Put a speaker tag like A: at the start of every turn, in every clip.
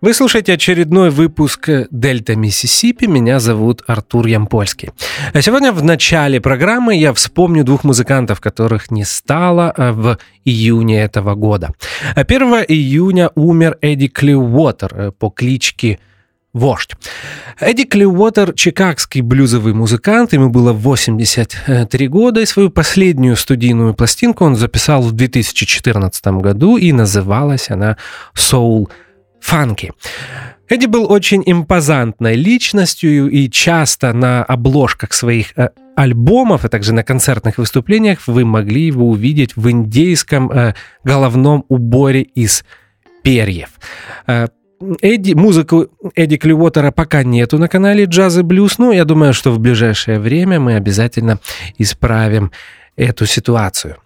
A: Вы слушаете очередной выпуск «Дельта Миссисипи». Меня зовут Артур Ямпольский. А сегодня в начале программы я вспомню двух музыкантов, которых не стало а, в июне этого года. 1 июня умер Эдди Клиуотер э, по кличке Вождь. Эдди Клиуотер – чикагский блюзовый музыкант, ему было 83 года, и свою последнюю студийную пластинку он записал в 2014 году, и называлась она «Soul фанки. Эдди был очень импозантной личностью, и часто на обложках своих э, альбомов, а также на концертных выступлениях вы могли его увидеть в индейском э, головном уборе из перьев. Э, Эдди, музыку Эдди Клювотера пока нету на канале Джаз и Блюз, но я думаю, что в ближайшее время мы обязательно исправим эту ситуацию.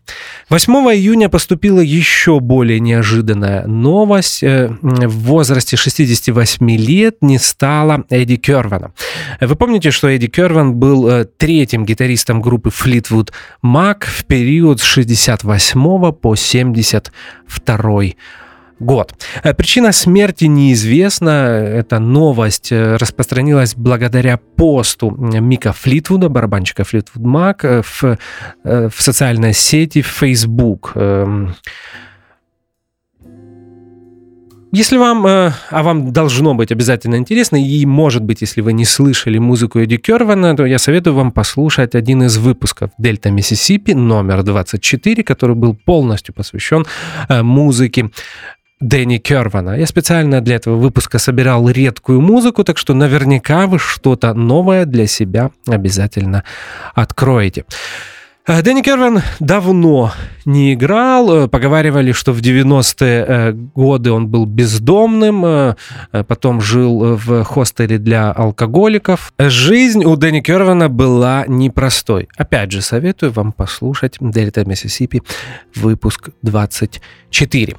A: 8 июня поступила еще более неожиданная новость. Э, в возрасте 68 лет не стало Эдди Кервана. Вы помните, что Эдди Керван был э, третьим гитаристом группы Fleetwood Mac в период с 68 по 72 год. Э, причина смерти неизвестна. Эта новость э, распространилась благодаря посту Мика Флитвуда, барабанщика Флитвуд Мак, э, в, в социальной сети Facebook. Эм, если вам, а вам должно быть обязательно интересно, и может быть, если вы не слышали музыку Эдди Кервана, то я советую вам послушать один из выпусков Дельта Миссисипи, номер 24, который был полностью посвящен музыке Дэнни Кервана. Я специально для этого выпуска собирал редкую музыку, так что наверняка вы что-то новое для себя обязательно откроете. Э, Дэнни Керван давно не играл. Э, поговаривали, что в 90-е э, годы он был бездомным, потом жил в хостеле для алкоголиков. Жизнь у Дэнни Кервана была непростой. Опять же, советую вам послушать Дельта Миссисипи, выпуск 24.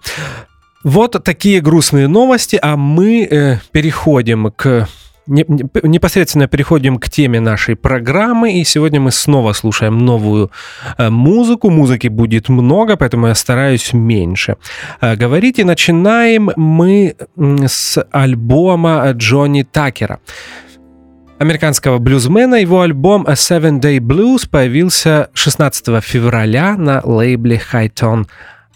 A: Вот такие грустные новости, а мы э, переходим к непосредственно переходим к теме нашей программы, и сегодня мы снова слушаем новую э, музыку. Музыки будет много, поэтому я стараюсь меньше э, говорить. И начинаем мы с альбома Джонни Такера американского блюзмена. Его альбом A Seven Day Blues появился 16 февраля на лейбле High Tone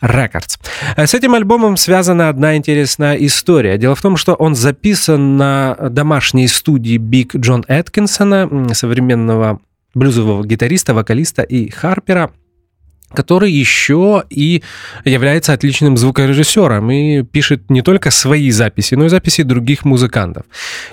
A: Records. С этим альбомом связана одна интересная история. Дело в том, что он записан на домашней студии Биг Джон Эткинсона, современного блюзового гитариста, вокалиста и харпера, который еще и является отличным звукорежиссером и пишет не только свои записи, но и записи других музыкантов.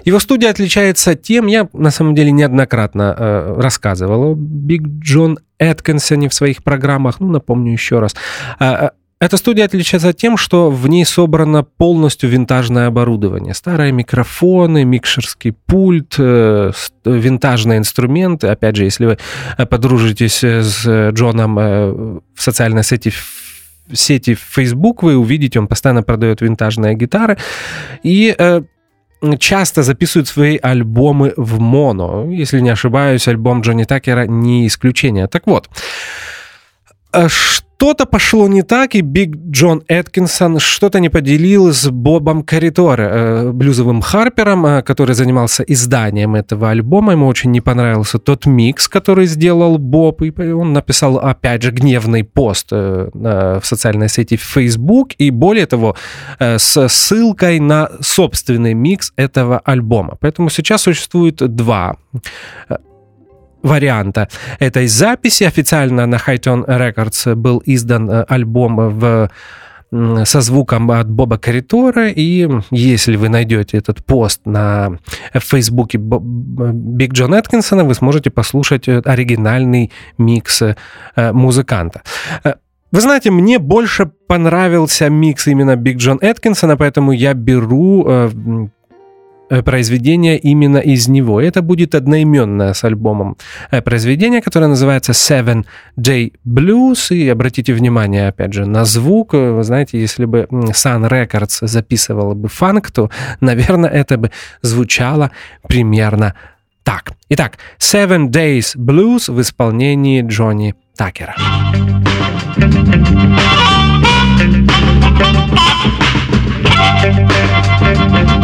A: Его студия отличается тем, я на самом деле неоднократно э, рассказывал о Биг Джон Эткинсоне в своих программах, ну, напомню еще раз. Э, эта студия отличается тем, что в ней собрано полностью винтажное оборудование. Старые микрофоны, микшерский пульт, э, винтажные инструменты. Опять же, если вы э, подружитесь с Джоном э, в социальной сети сети Facebook, вы увидите, он постоянно продает винтажные гитары. И часто записывают свои альбомы в моно. Если не ошибаюсь, альбом Джонни Такера не исключение. Так вот, что-то пошло не так, и Биг Джон Эткинсон что-то не поделил с Бобом Корриторе, э, блюзовым харпером, э, который занимался изданием этого альбома. Ему очень не понравился тот микс, который сделал Боб, и он написал, опять же, гневный пост э, в социальной сети Facebook, и более того, с ссылкой на собственный микс этого альбома. Поэтому сейчас существует два варианта этой записи. Официально на Hightone Records был издан э, альбом в со звуком от Боба Корритора, и если вы найдете этот пост на Фейсбуке Биг Джон Эткинсона, вы сможете послушать э, оригинальный микс э, музыканта. Вы знаете, мне больше понравился микс именно Биг Джон Эткинсона, поэтому я беру произведение именно из него. Это будет одноименное с альбомом э, произведение, которое называется Seven Day Blues. И обратите внимание, опять же, на звук. Вы знаете, если бы Sun Records записывала бы фанк, то, наверное, это бы звучало примерно так. Итак, Seven Days Blues в исполнении Джонни Такера.
B: Listen here,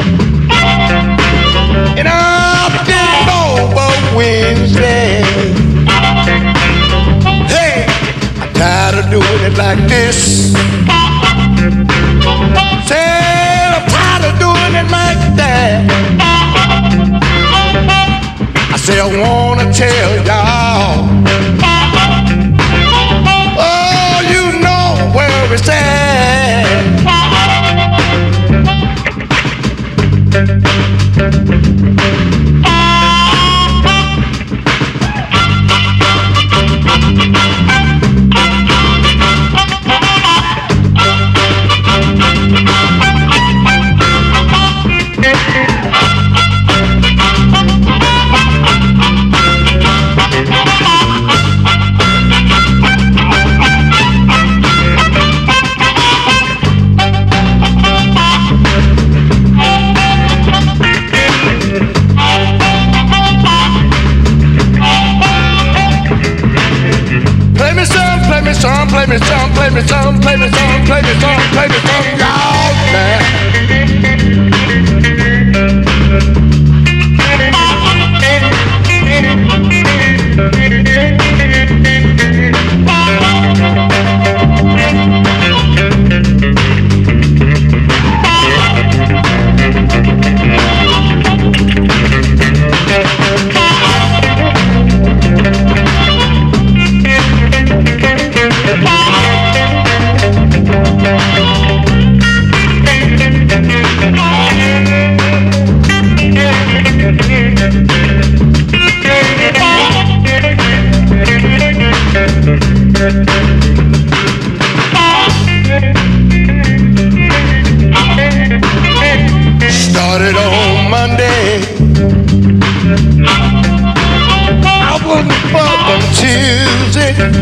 B: like this.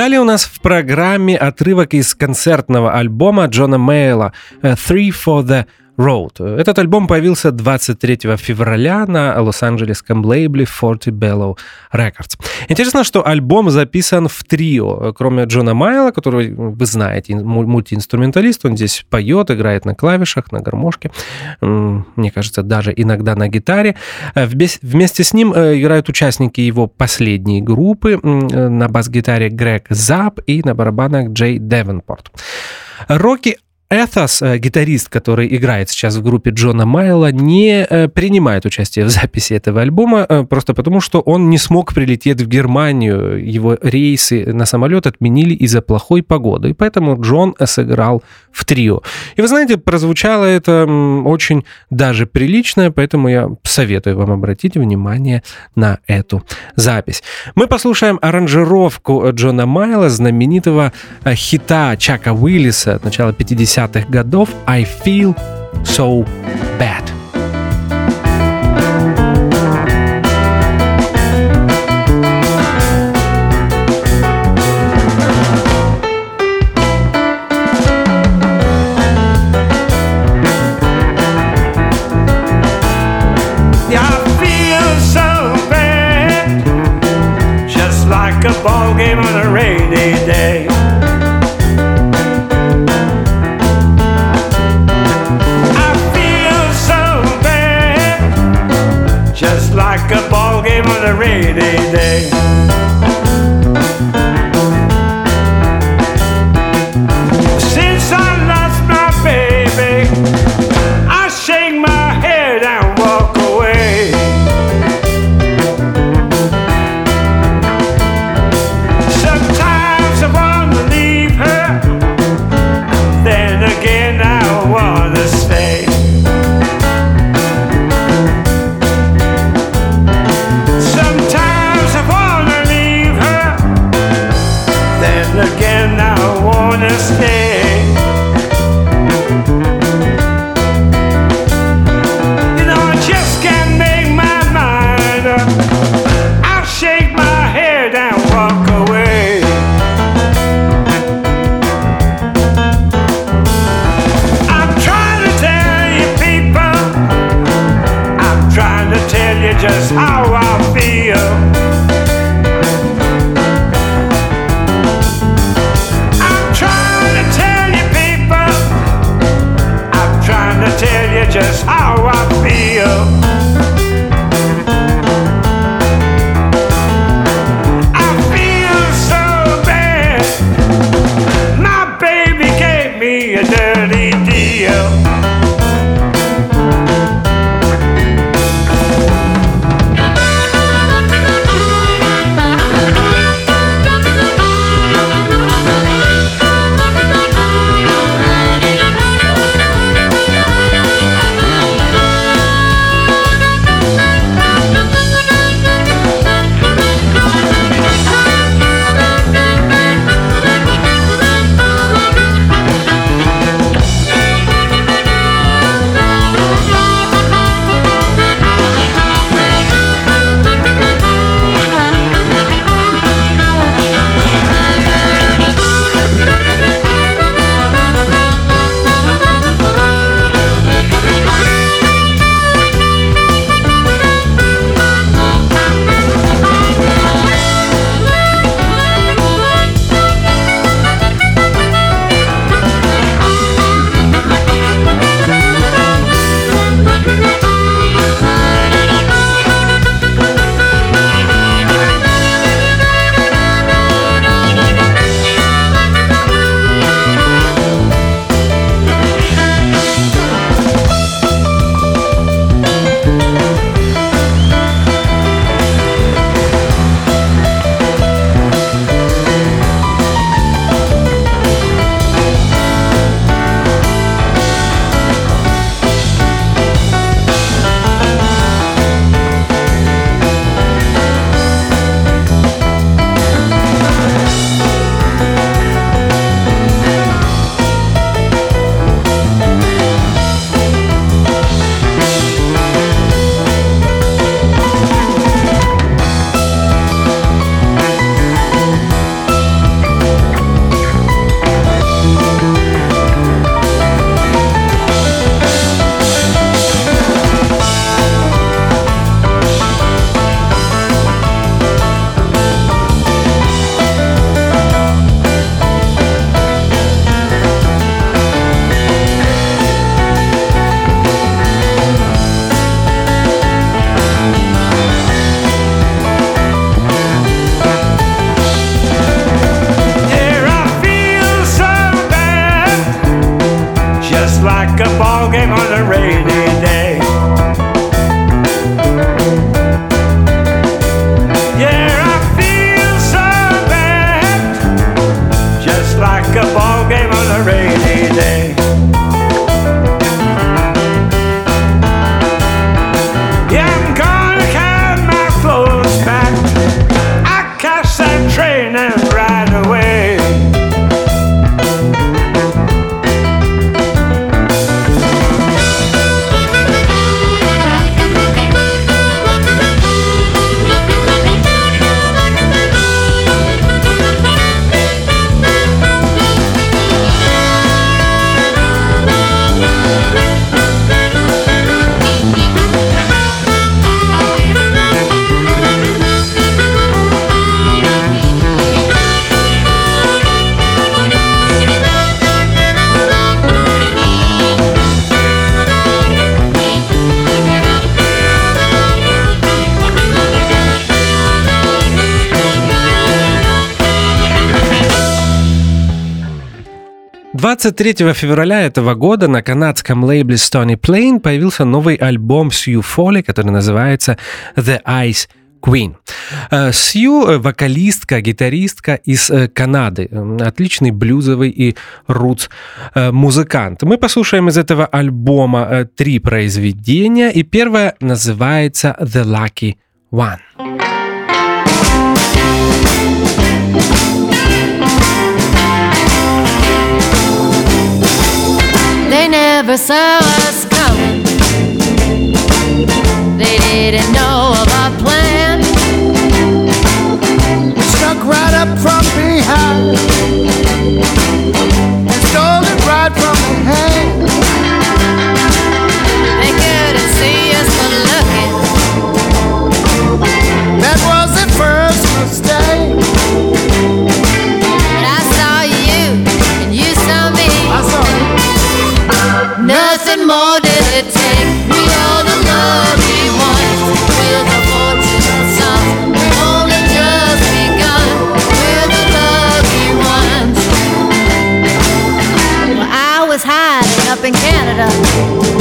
A: Далее у нас в программе отрывок из концертного альбома Джона Мейла «Three for the Road». Этот альбом появился 23 февраля на лос-анджелесском лейбле Forty Bellow Records. Интересно, что альбом записан в трио. Кроме Джона Майла, которого вы знаете, мультиинструменталист, он здесь поет, играет на клавишах, на гармошке, мне кажется, даже иногда на гитаре. Вместе с ним играют участники его последней группы на бас-гитаре Грег Зап и на барабанах Джей Девенпорт. Рокки Эthos, э, гитарист, который играет сейчас в группе Джона Майла, не э, принимает участие в записи этого альбома, э, просто потому что он не смог прилететь в Германию. Его рейсы на самолет отменили из-за плохой погоды, и поэтому Джон сыграл в трио. И вы знаете, прозвучало это очень даже прилично, поэтому я советую вам обратить внимание на эту запись. Мы послушаем аранжировку Джона Майла, знаменитого хита Чака Уиллиса от начала 50-х годов «I Feel So Bad».
C: just how I feel.
A: 23 февраля этого года на канадском лейбле Stony Plain появился новый альбом Сью Фоли, который называется The Ice Queen. Э, Сью э, – вокалистка, гитаристка из э, Канады. Отличный блюзовый и рутс музыкант. Мы послушаем из этого альбома три произведения, и первое называется «The Lucky One».
D: They never saw us coming. They didn't know of our plan.
B: We struck right up from behind and stole it right from the hand.
D: They couldn't see us for looking.
B: That was the first mistake.
D: Nothing more did it take. We are the lucky ones. We're the fortunate sons. We've only just begun. We're the lucky ones. Well, I was hiding up in Canada.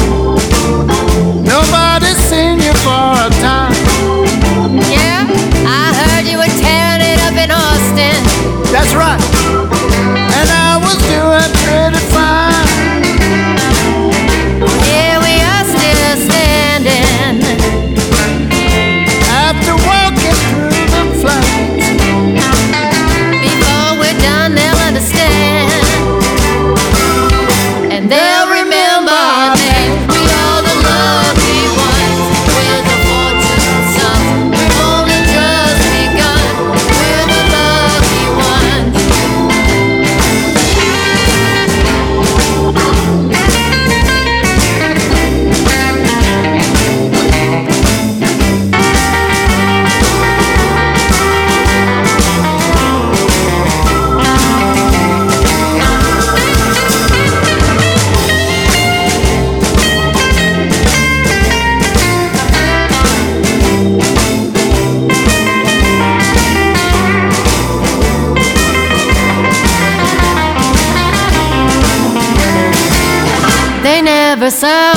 A: biasa.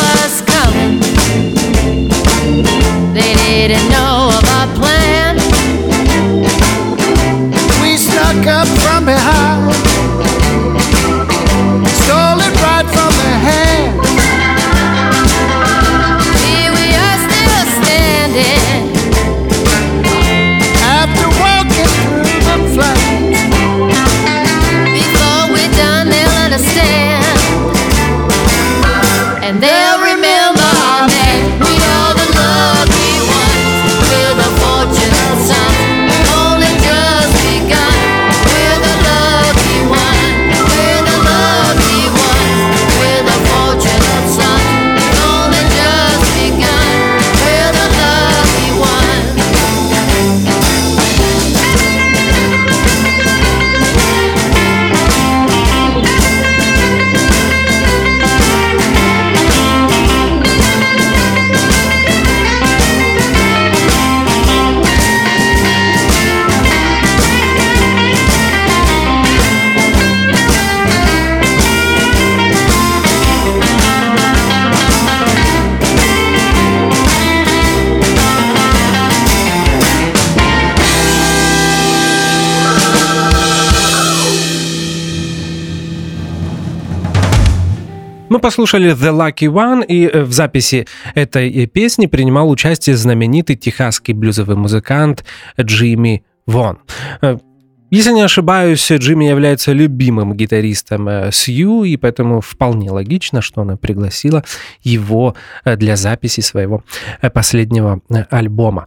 A: Послушали The Lucky One, и э, в записи этой э, песни принимал участие знаменитый техасский блюзовый музыкант Джимми Вон. Э, Если не ошибаюсь, Джимми является любимым гитаристом Сью, и поэтому вполне логично, что она пригласила его для записи своего последнего альбома.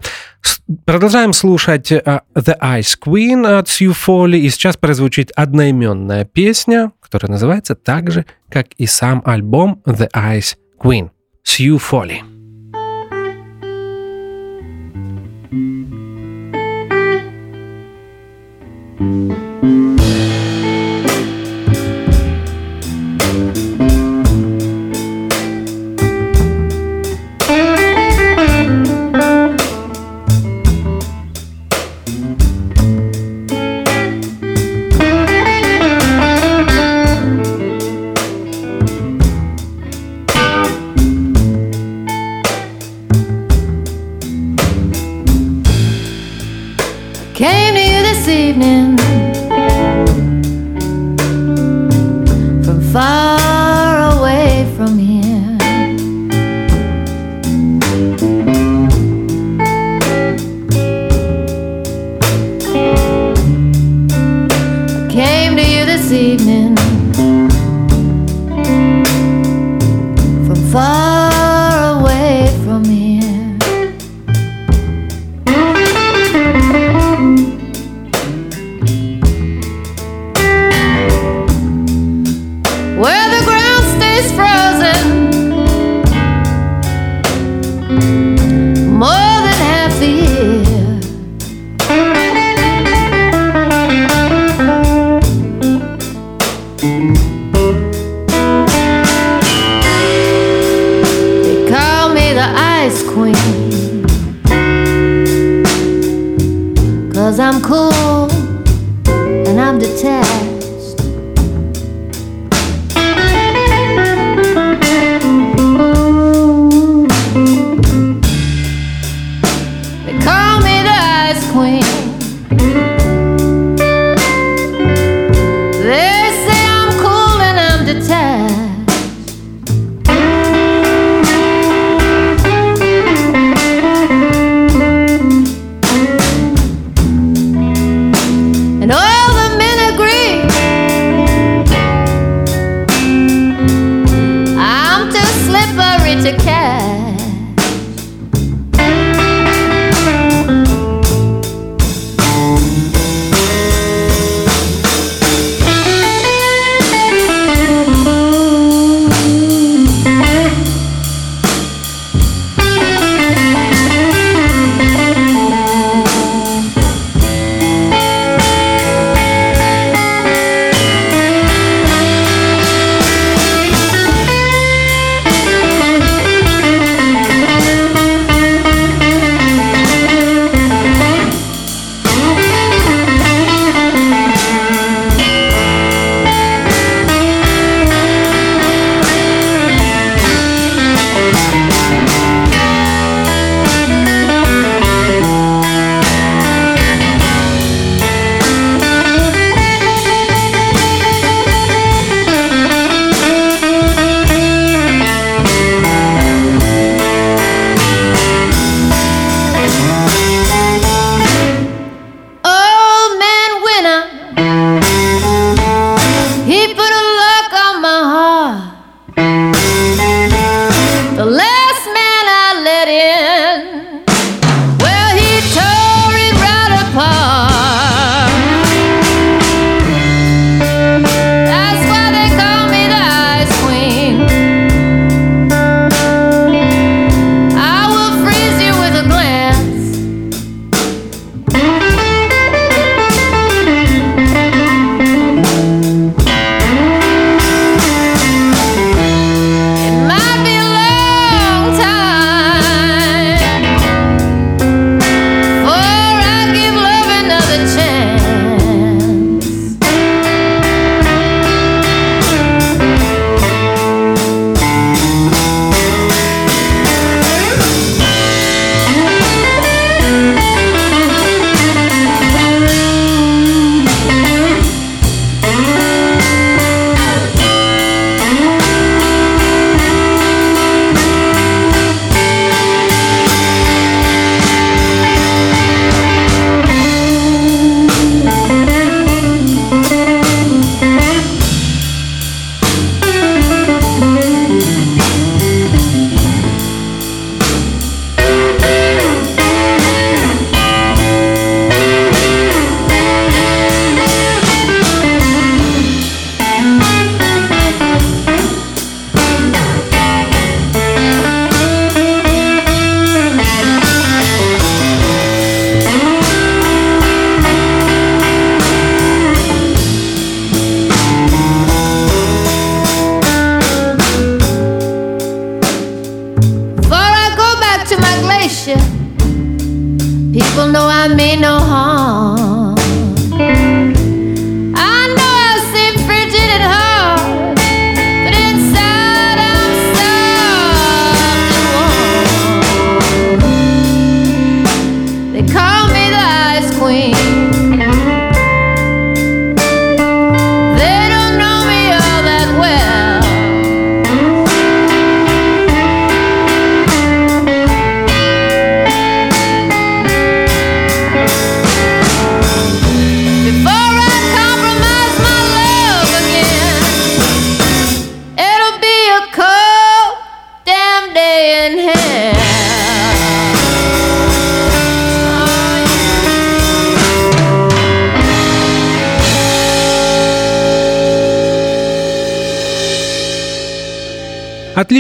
A: Продолжаем слушать The Ice Queen от Сью Фоли, и сейчас прозвучит одноименная песня, которая называется так же, как и сам альбом The Ice Queen. Сью Фоли.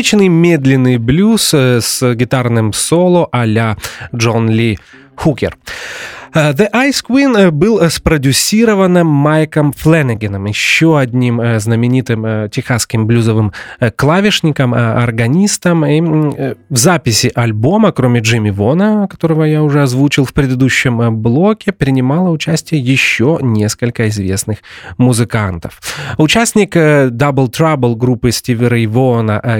A: Отличный медленный блюз э, с гитарным соло а-ля Джон Ли Хукер. Э, The Ice Queen э, был спродюсирован Майком Фленнегеном, еще одним знаменитым техасским блюзовым клавишником, органистом. И в записи альбома, кроме Джимми Вона, которого я уже озвучил в предыдущем блоке, принимало участие еще несколько известных музыкантов. Участник э, Double Trouble группы Стиви Рэй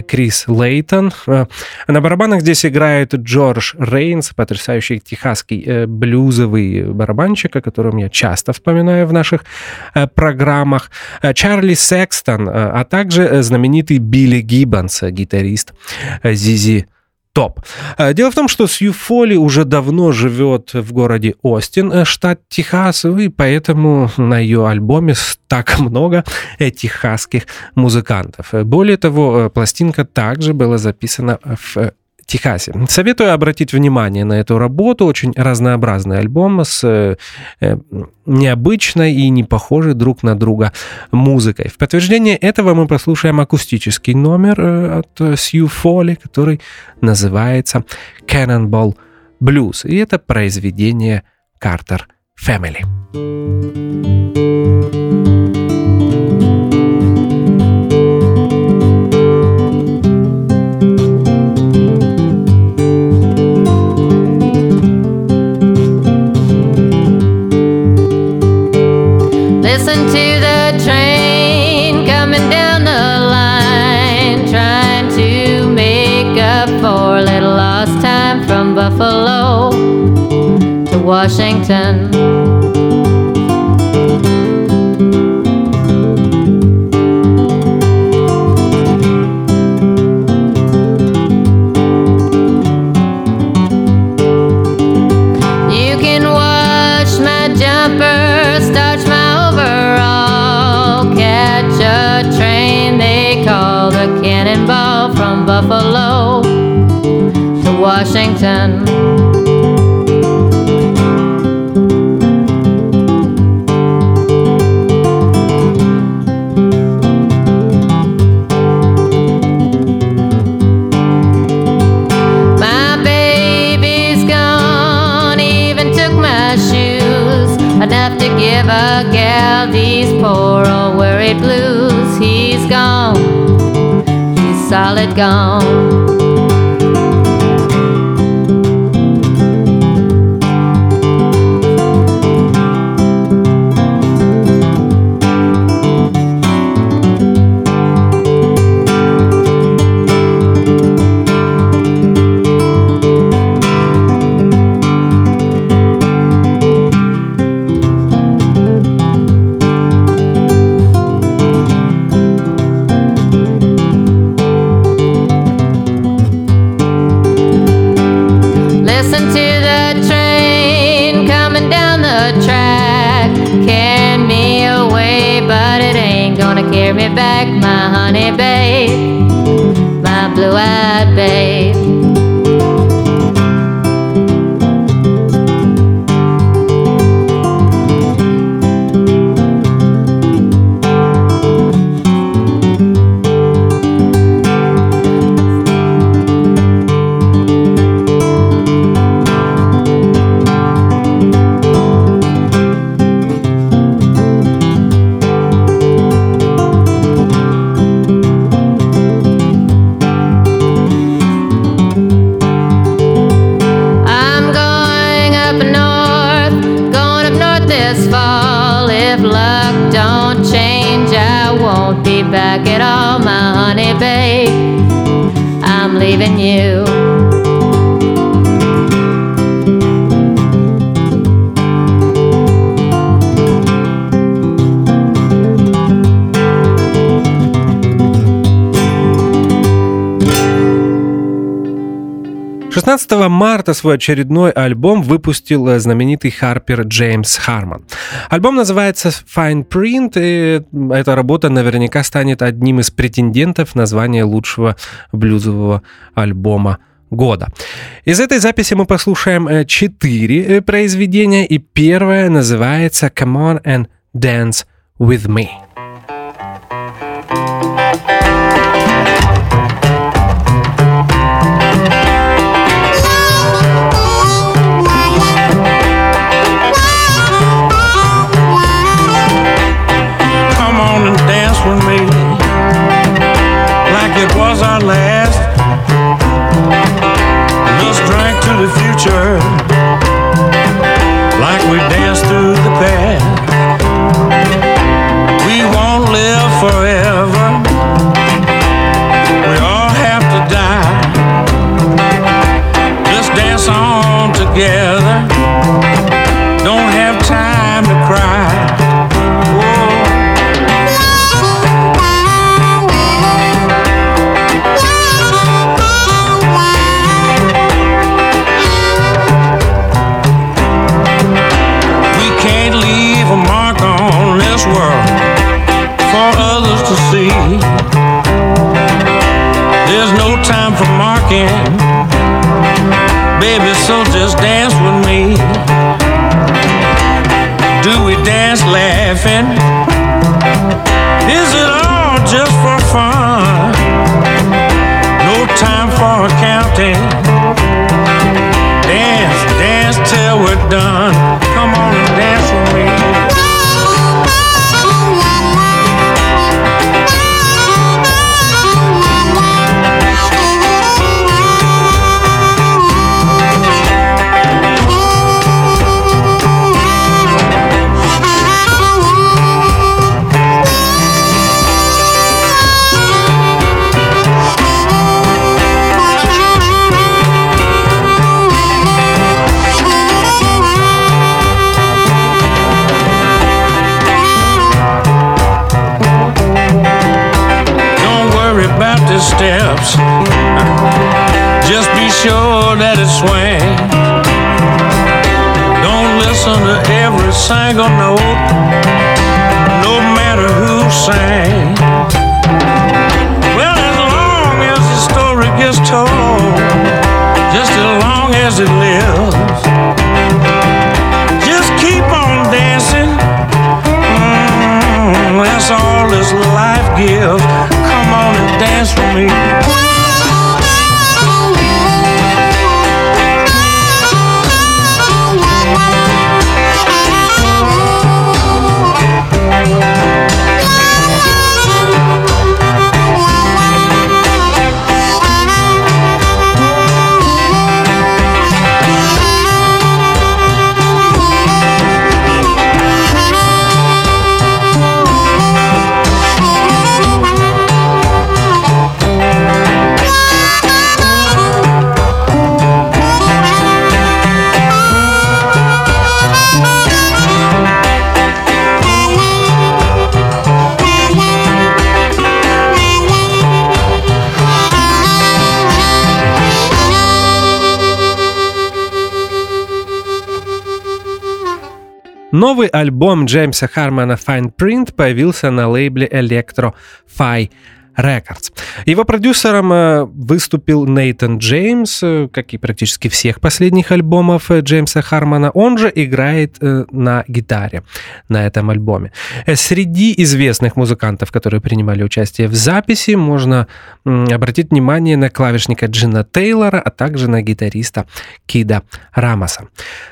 A: Крис Лейтон. Э, На барабанах здесь играет Джордж Рейнс, потрясающий техасский э, блюзовый барабанщик, о котором я часто вспоминаю в наших программах. Чарли Секстон, а также знаменитый Билли Гиббонс, гитарист Зизи Топ. Э, Дело в том, что Сью Фоли уже давно живет в городе Остин, э, штат Техас, и поэтому на ее альбоме так много техасских музыкантов. Э, Более того, пластинка также была записана в Техасе. Советую обратить внимание на эту работу. Очень разнообразный альбом с э, э, необычной и не похожей друг на друга музыкой. В подтверждение этого мы прослушаем акустический номер э, от Сью Фоли, который называется Cannonball Blues. И это произведение Carter Family.
D: Washington. Solid gone.
A: 16 марта свой очередной альбом выпустил э, знаменитый Харпер Джеймс Харман. Альбом называется Fine Print, и эта работа наверняка станет одним из претендентов на звание лучшего блюзового альбома года. Из этой записи мы послушаем э, четыре э, произведения, и первое называется Come on and Dance with Me.
C: the future like we dance through the past. We won't live forever. We all have to die. Just dance on together. so just dance with me. Do we dance laughing? Is it all just for fun? No time for accounting. Dance, dance till we're done.
A: Новый альбом Джеймса Хармона Fine Print появился на лейбле Electro Fi Records. Его продюсером э, выступил Нейтан Джеймс, э, как и практически всех последних альбомов э, Джеймса Хармона. Он же играет на гитаре на этом альбоме. Среди известных музыкантов, которые принимали участие в записи, можно обратить внимание на клавишника Джина Тейлора, а также на гитариста Кида Рамоса.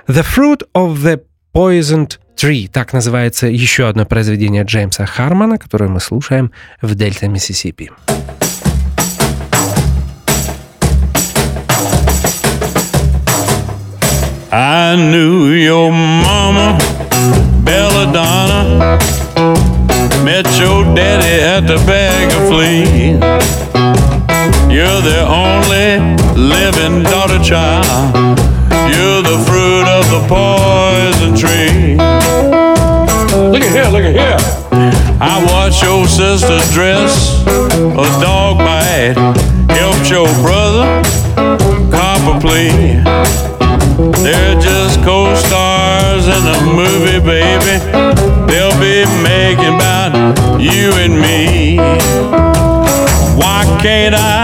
A: The Fruit of the Poisoned Tree. Так называется еще одно произведение Джеймса Хармона, которое мы слушаем в Дельта, Миссисипи.
C: I knew your mama, Belladonna. Met your daddy at the bag of flea. You're the only living daughter child. You're the fruit of the poison tree. Look at here, look at here. I watched your sister dress a dog bite. Helped your brother cop a plea. They're just co-stars in a movie, baby. They'll be making about you and me. Why can't I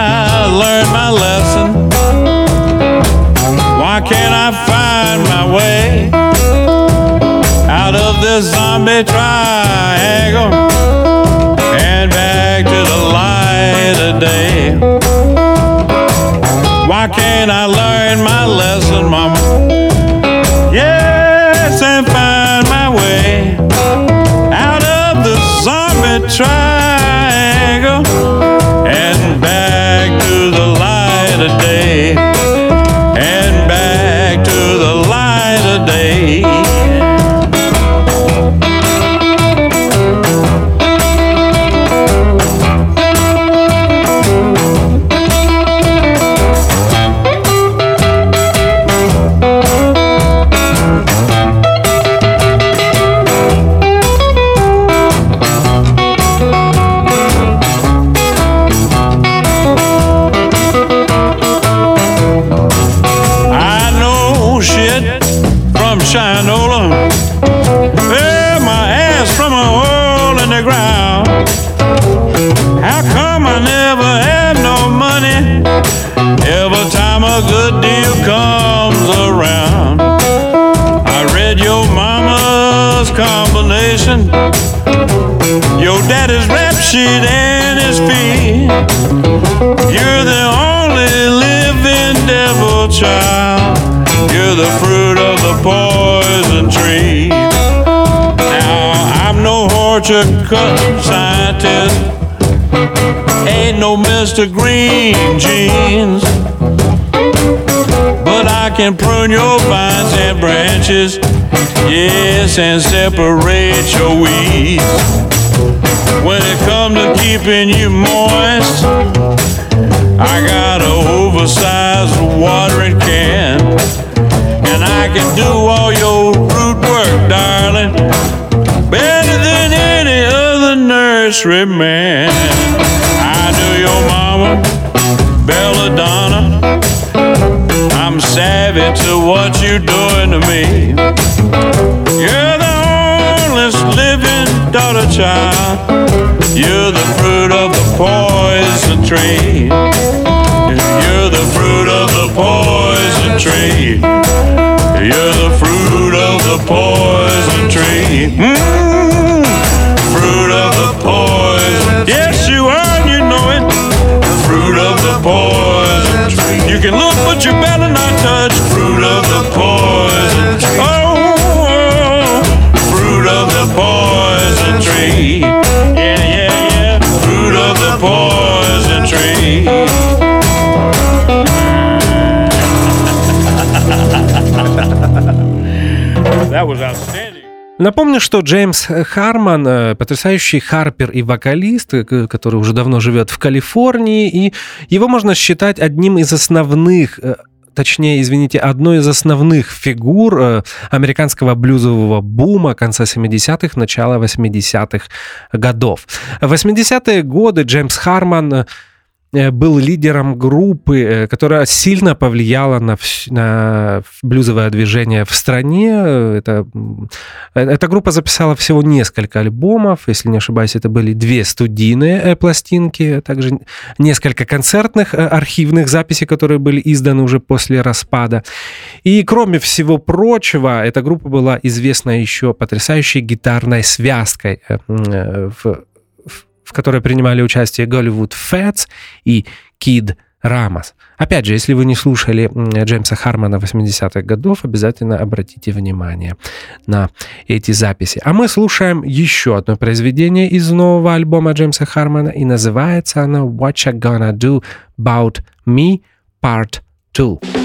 C: this zombie triangle and back to the light of day? Why can't I learn my lesson, mama? Yes, and find my way out of the zombie triangle and back to the light of day. No horticulture scientist. Ain't no Mr. Green Jeans. But I can prune your vines and branches. Yes, and separate your weeds. When it comes to keeping you moist, I got a oversized watering can. And I can do all your root work, darling, nursery man. I do your mama, belladonna. I'm savvy to what you're doing to me. You're the only living daughter child. You're the fruit of the poison tree. You're the fruit of the poison tree. You're the fruit of the poison tree. Mm, fruit of the. Yes, you are, you know it. The fruit of the poison tree. You can look, but you better not touch. Fruit of the poison tree. Oh, fruit of the poison tree. Yeah, yeah, yeah. Fruit of the poison tree. That was outstanding.
A: Напомню, что Джеймс Харман, э, потрясающий харпер и вокалист, э, который уже давно живет в Калифорнии, и его можно считать одним из основных э, точнее, извините, одной из основных фигур американского блюзового бума конца 70-х, начала 80-х годов. В 80-е годы Джеймс Харман был лидером группы, э, которая сильно повлияла на, на блюзовое движение в стране. Это, э, эта группа записала всего несколько альбомов, если не ошибаюсь, это были две студийные э, пластинки, а также несколько концертных э, архивных записей, которые были изданы уже после распада. И кроме всего прочего, эта группа была известна еще потрясающей гитарной связкой, э, э, в, в- которой принимали участие Голливуд Фэтс и Кид Рамос. Опять же, если вы не слушали Джеймса Хармана 80-х годов, обязательно обратите внимание на эти записи. А мы слушаем еще одно произведение из нового альбома Джеймса Хармана, и называется оно «What You Gonna Do About Me Part 2».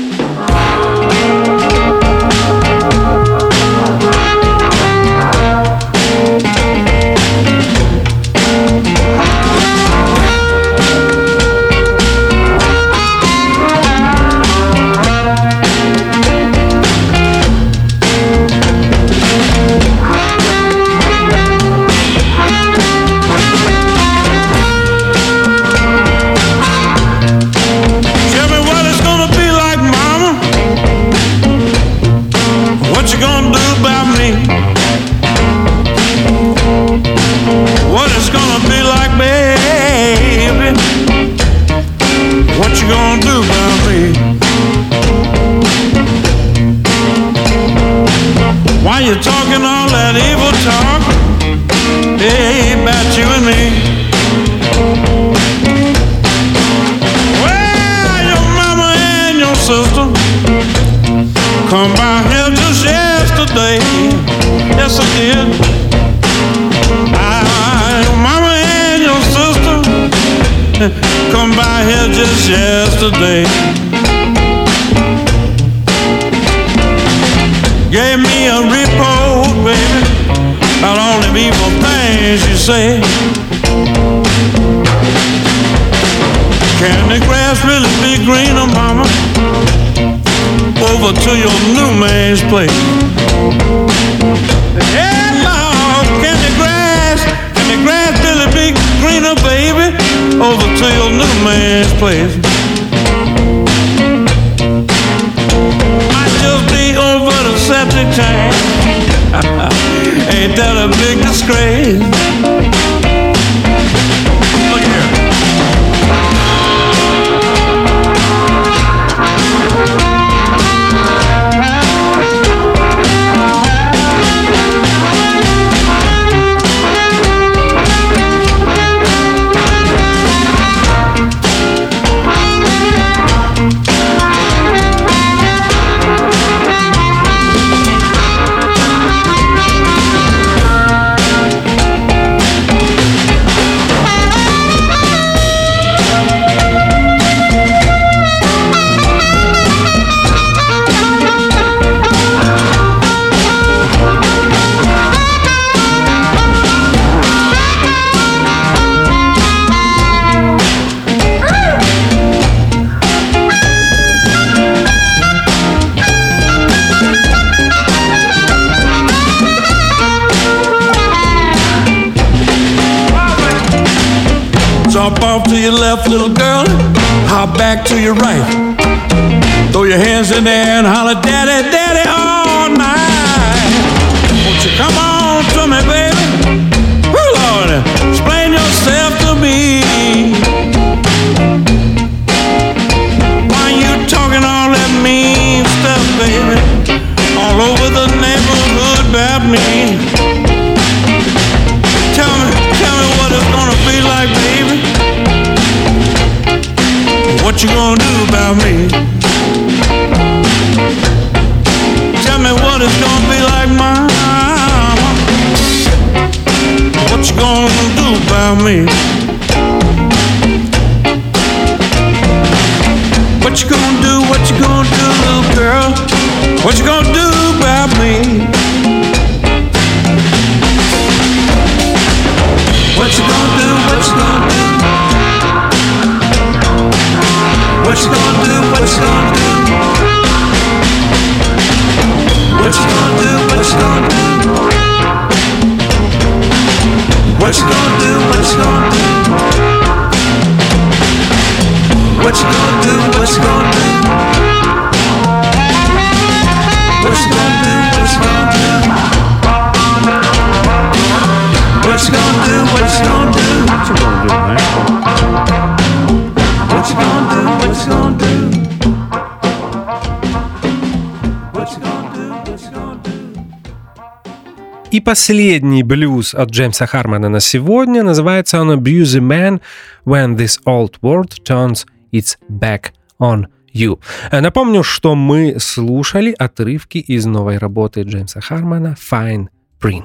A: Последний блюз от Джеймса Хармана на сегодня называется он «Abuse a Man when this old world turns its back on you». Э, Напомню, что мы слушали отрывки из новой работы Джеймса Хармана «Fine Print».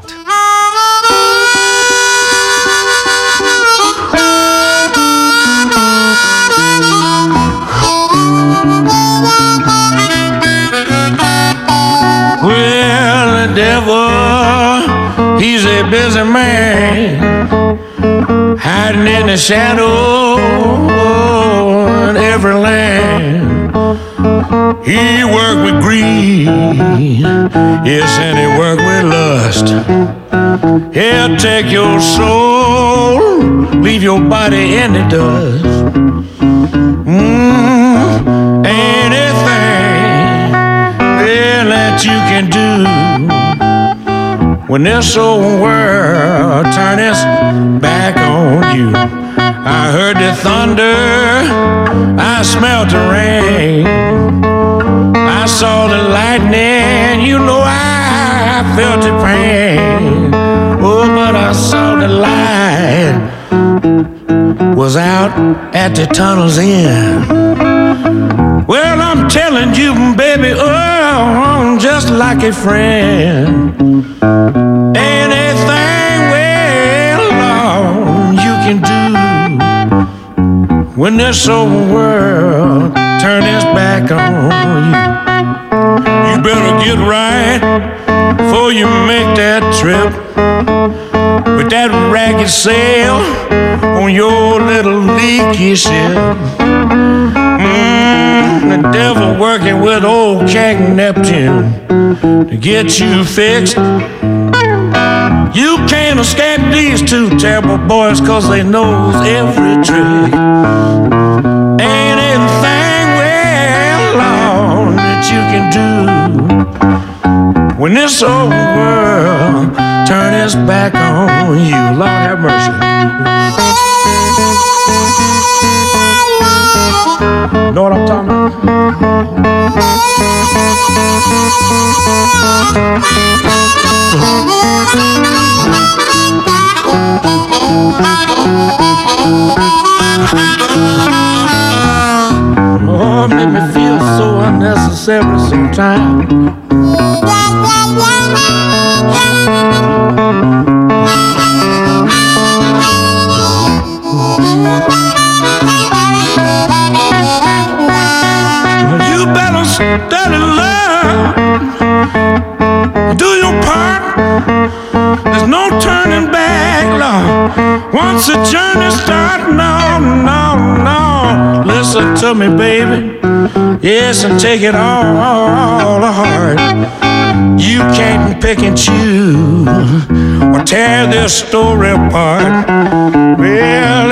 C: Well, the devil, he's a busy man, hiding in the shadow in every land. He worked with greed, yes, and he worked with lust. He'll take your soul, leave your body in the dust. Mm, can do when this old world turn its back on you. I heard the thunder, I smelled the rain, I saw the lightning, you know I felt the pain. Oh, but I saw the light was out at the tunnel's end. Well, I'm telling you, baby, oh, I'm just like a friend. Anything, well, you can do when this old world turn its back on you. You better get right before you make that trip with that ragged sail on your little leaky ship. Mm, the devil working with old Jack Neptune to get you fixed. You can't escape these two terrible boys cause they knows every trick. Ain't anything, well, Lord, that you can do when this old world turn its back on you. Lord have mercy. Know what I'm talking? Oh, make me feel so unnecessary sometimes. You study love. Do your part. There's no turning back, Lord. Once the journey starts, no, no, no. Listen to me, baby. Yes, and take it all, all heart. You can't pick and choose or tear this story apart. Well,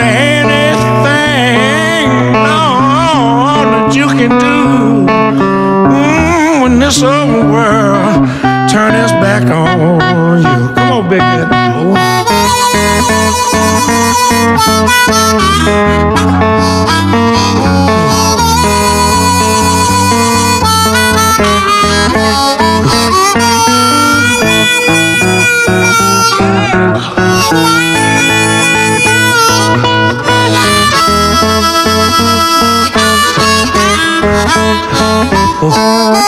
B: back on you. Come on, big head. Oh.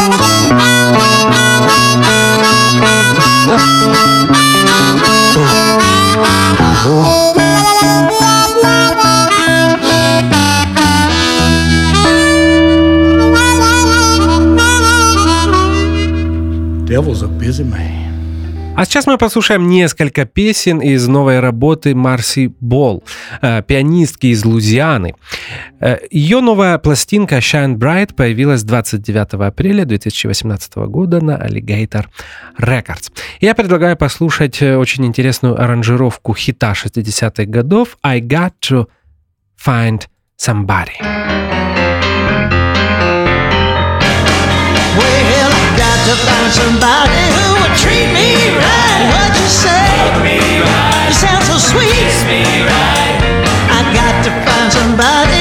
B: Devil's a busy man.
A: А сейчас мы послушаем несколько песен из новой работы Марси Болл, э, пианистки из Лузианы. Э, Ее новая пластинка Shine Bright появилась 29 апреля 2018 года на Alligator Records. Я предлагаю послушать э, очень интересную аранжировку хита 60-х годов «I got to find somebody».
E: to find somebody who would treat me right. What'd you say? Right. You sound so sweet. Kiss me Right. I got to find somebody.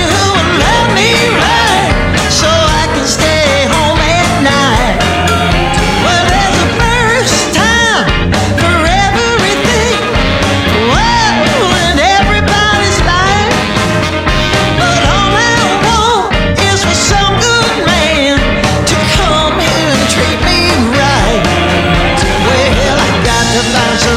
E: sunshine.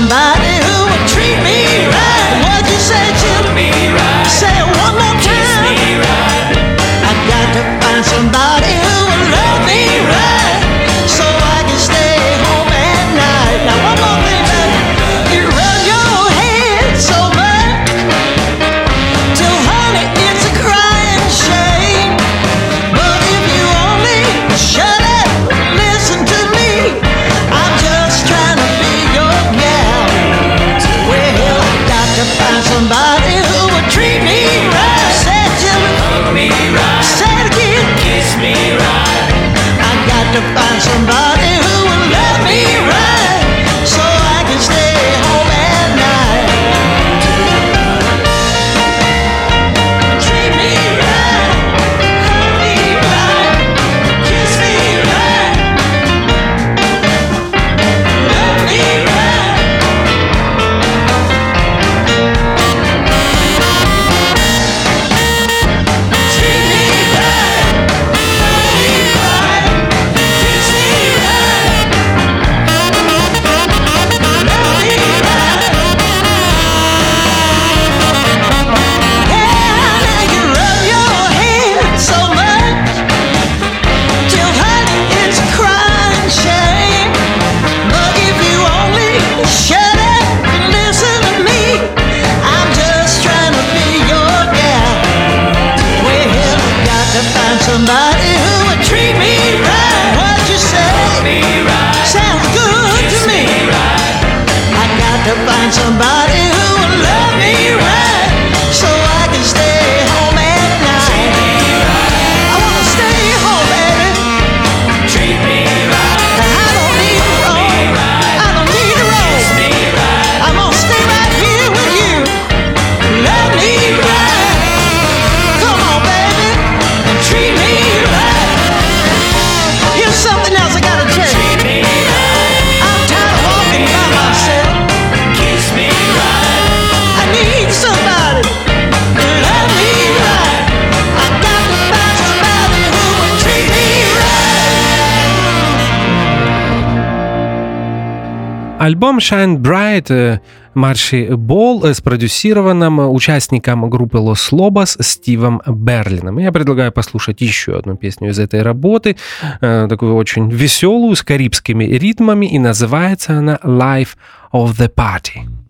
A: Альбом Shine Bright э, Марши Болл э, продюсированным э, участником группы Los Lobos Стивом Берлином. Я предлагаю послушать еще одну песню из этой работы, такую очень веселую, с карибскими ритмами, и называется она «Life of the Party».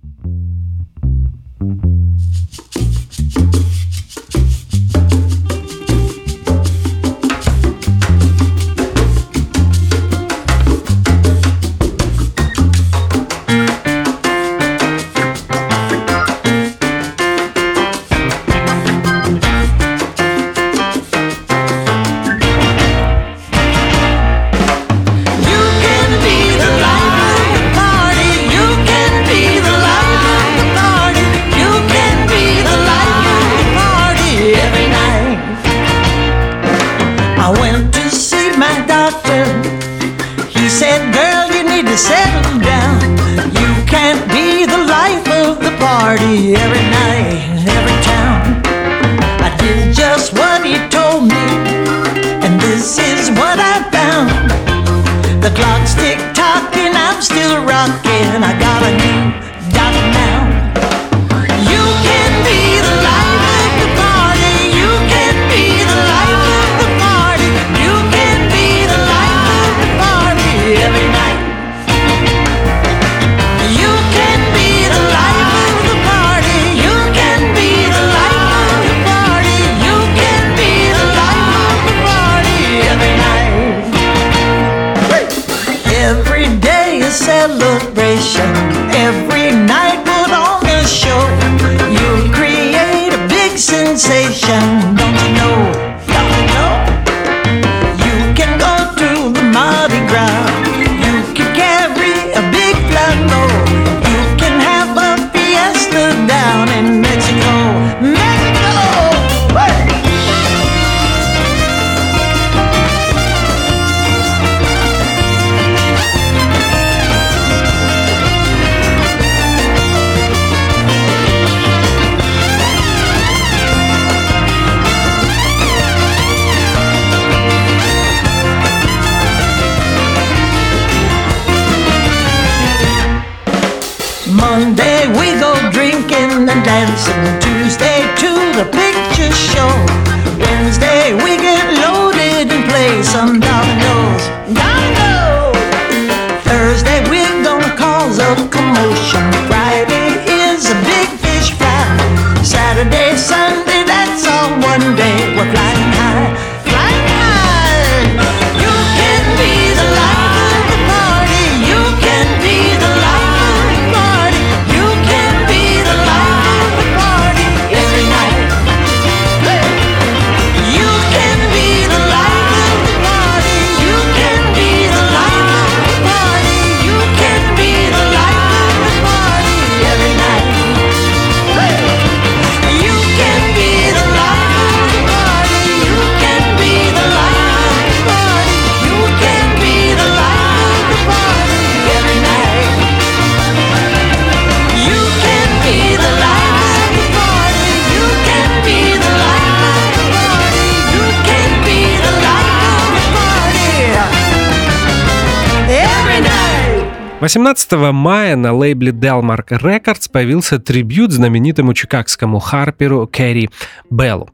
A: 18 мая на лейбле Delmark Records появился трибют знаменитому чикагскому харперу Кэрри Беллу.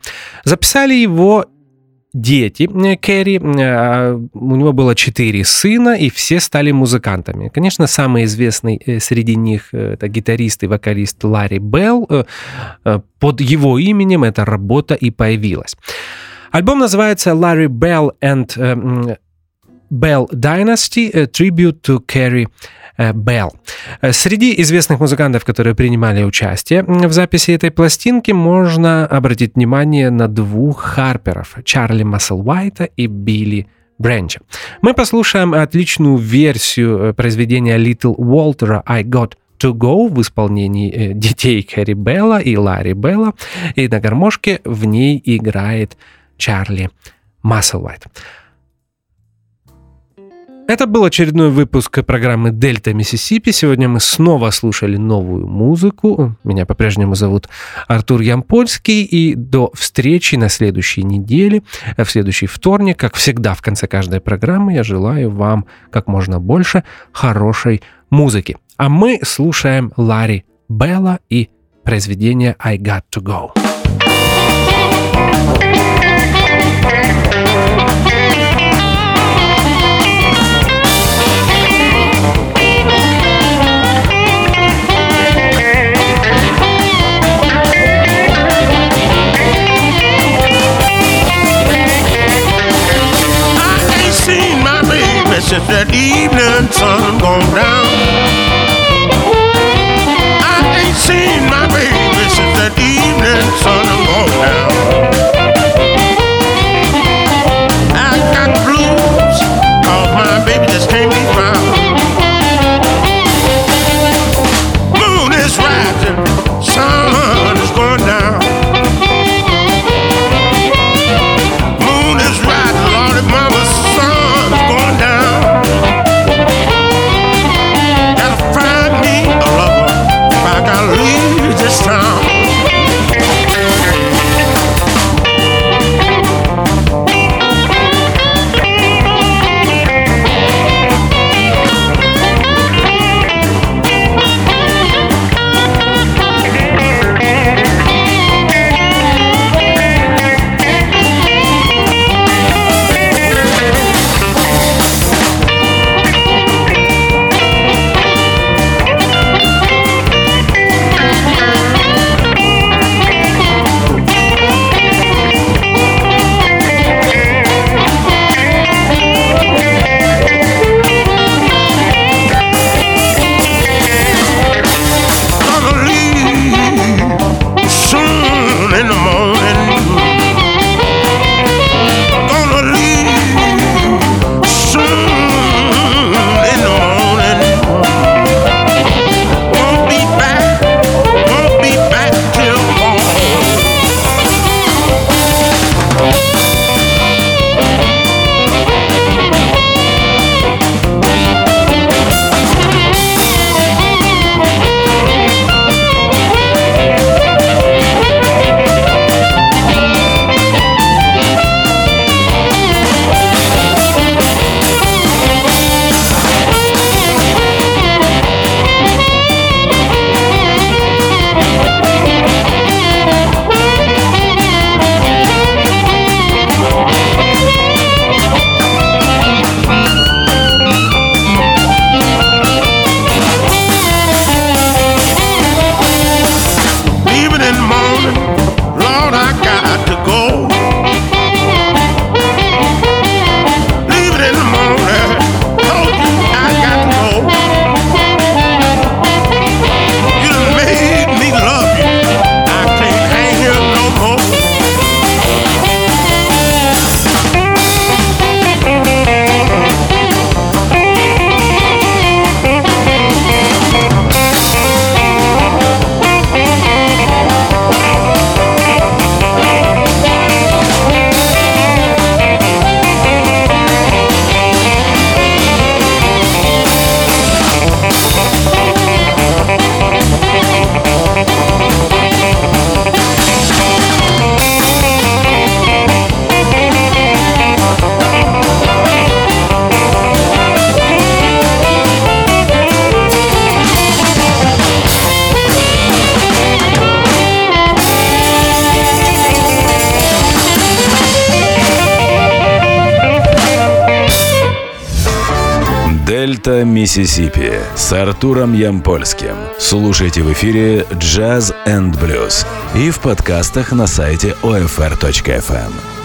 A: Записали его дети э, Кэрри, э, у него было четыре сына, и все стали музыкантами. Конечно, самый известный э, среди них это гитарист и вокалист Ларри Белл. Под его именем эта работа и появилась. Альбом называется Larry Bell and Bell Dynasty э, Tribute to Carrie э, Bell. Э, Среди известных музыкантов, которые принимали участие в записи этой пластинки, можно обратить внимание на двух харперов – Чарли Масселвайта и Билли Бренча. Мы послушаем отличную версию произведения Little Waltера «I Got to Go» в исполнении детей Кэрри Белла и Ларри Белла, и на гармошке в ней играет Чарли Масселвайт. Это был очередной выпуск программы «Дельта Миссисипи». Сегодня мы снова слушали новую музыку. Меня по-прежнему зовут Артур Ямпольский. И до встречи на следующей неделе, э, в следующий вторник, как всегда в конце каждой программы, я желаю вам как можно больше хорошей музыки. А мы слушаем Ларри Белла и произведение «I Got To Go».
F: Миссисипи с Артуром Ямпольским. Слушайте в эфире Jazz and Blues и в подкастах на сайте OFR.FM.